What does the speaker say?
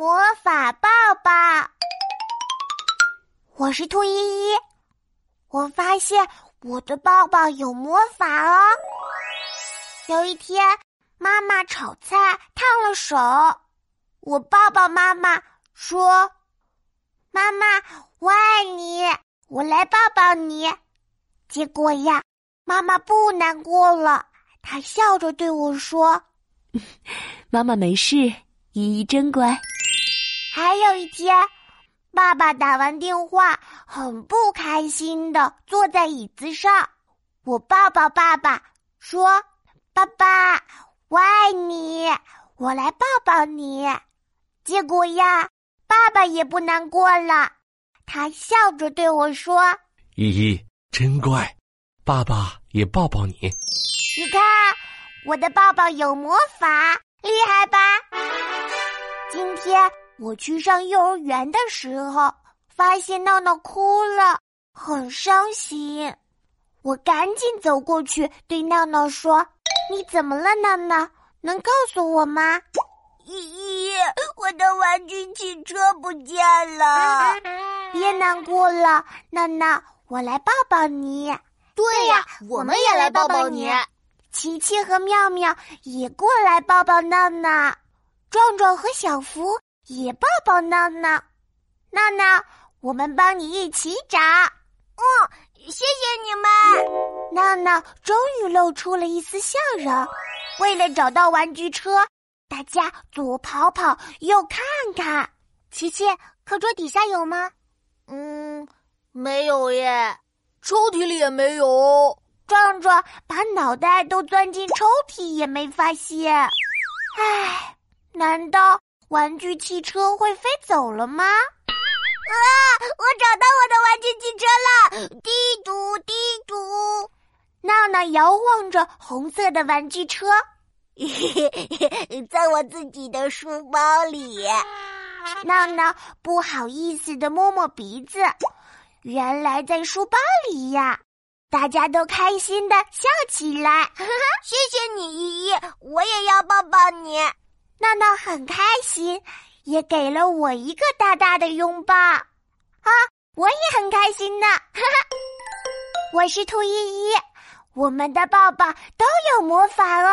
魔法抱抱，我是兔依依。我发现我的抱抱有魔法哦。有一天，妈妈炒菜烫了手，我抱抱妈妈说：“妈妈，我爱你，我来抱抱你。”结果呀，妈妈不难过了，她笑着对我说：“ 妈妈没事，依依真乖。”还有一天，爸爸打完电话，很不开心的坐在椅子上。我抱抱爸爸，说：“爸爸，我爱你，我来抱抱你。”结果呀，爸爸也不难过了，他笑着对我说：“依依真乖，爸爸也抱抱你。你看，我的抱抱有魔法，厉害吧？今天。”我去上幼儿园的时候，发现闹闹哭了，很伤心。我赶紧走过去对闹闹说：“你怎么了，闹闹？能告诉我吗？”依依，我的玩具汽车不见了。别难过了，闹闹，我来抱抱你。对呀，我们也来抱抱你。琪琪和妙妙也过来抱抱闹闹，壮壮和小福。也抱抱闹闹，闹闹，我们帮你一起找。嗯，谢谢你们。闹闹终于露出了一丝笑容。为了找到玩具车，大家左跑跑，右看看。琪琪，课桌底下有吗？嗯，没有耶。抽屉里也没有。壮壮把脑袋都钻进抽屉，也没发现。唉，难道？玩具汽车会飞走了吗？啊！我找到我的玩具汽车了！滴嘟滴嘟，闹闹摇晃着红色的玩具车，在我自己的书包里。闹闹不好意思的摸摸鼻子，原来在书包里呀！大家都开心的笑起来。谢谢你，依依，我也要抱抱你。闹闹很开心，也给了我一个大大的拥抱。啊，我也很开心呢！哈哈，我是兔依依，我们的抱抱都有魔法哦。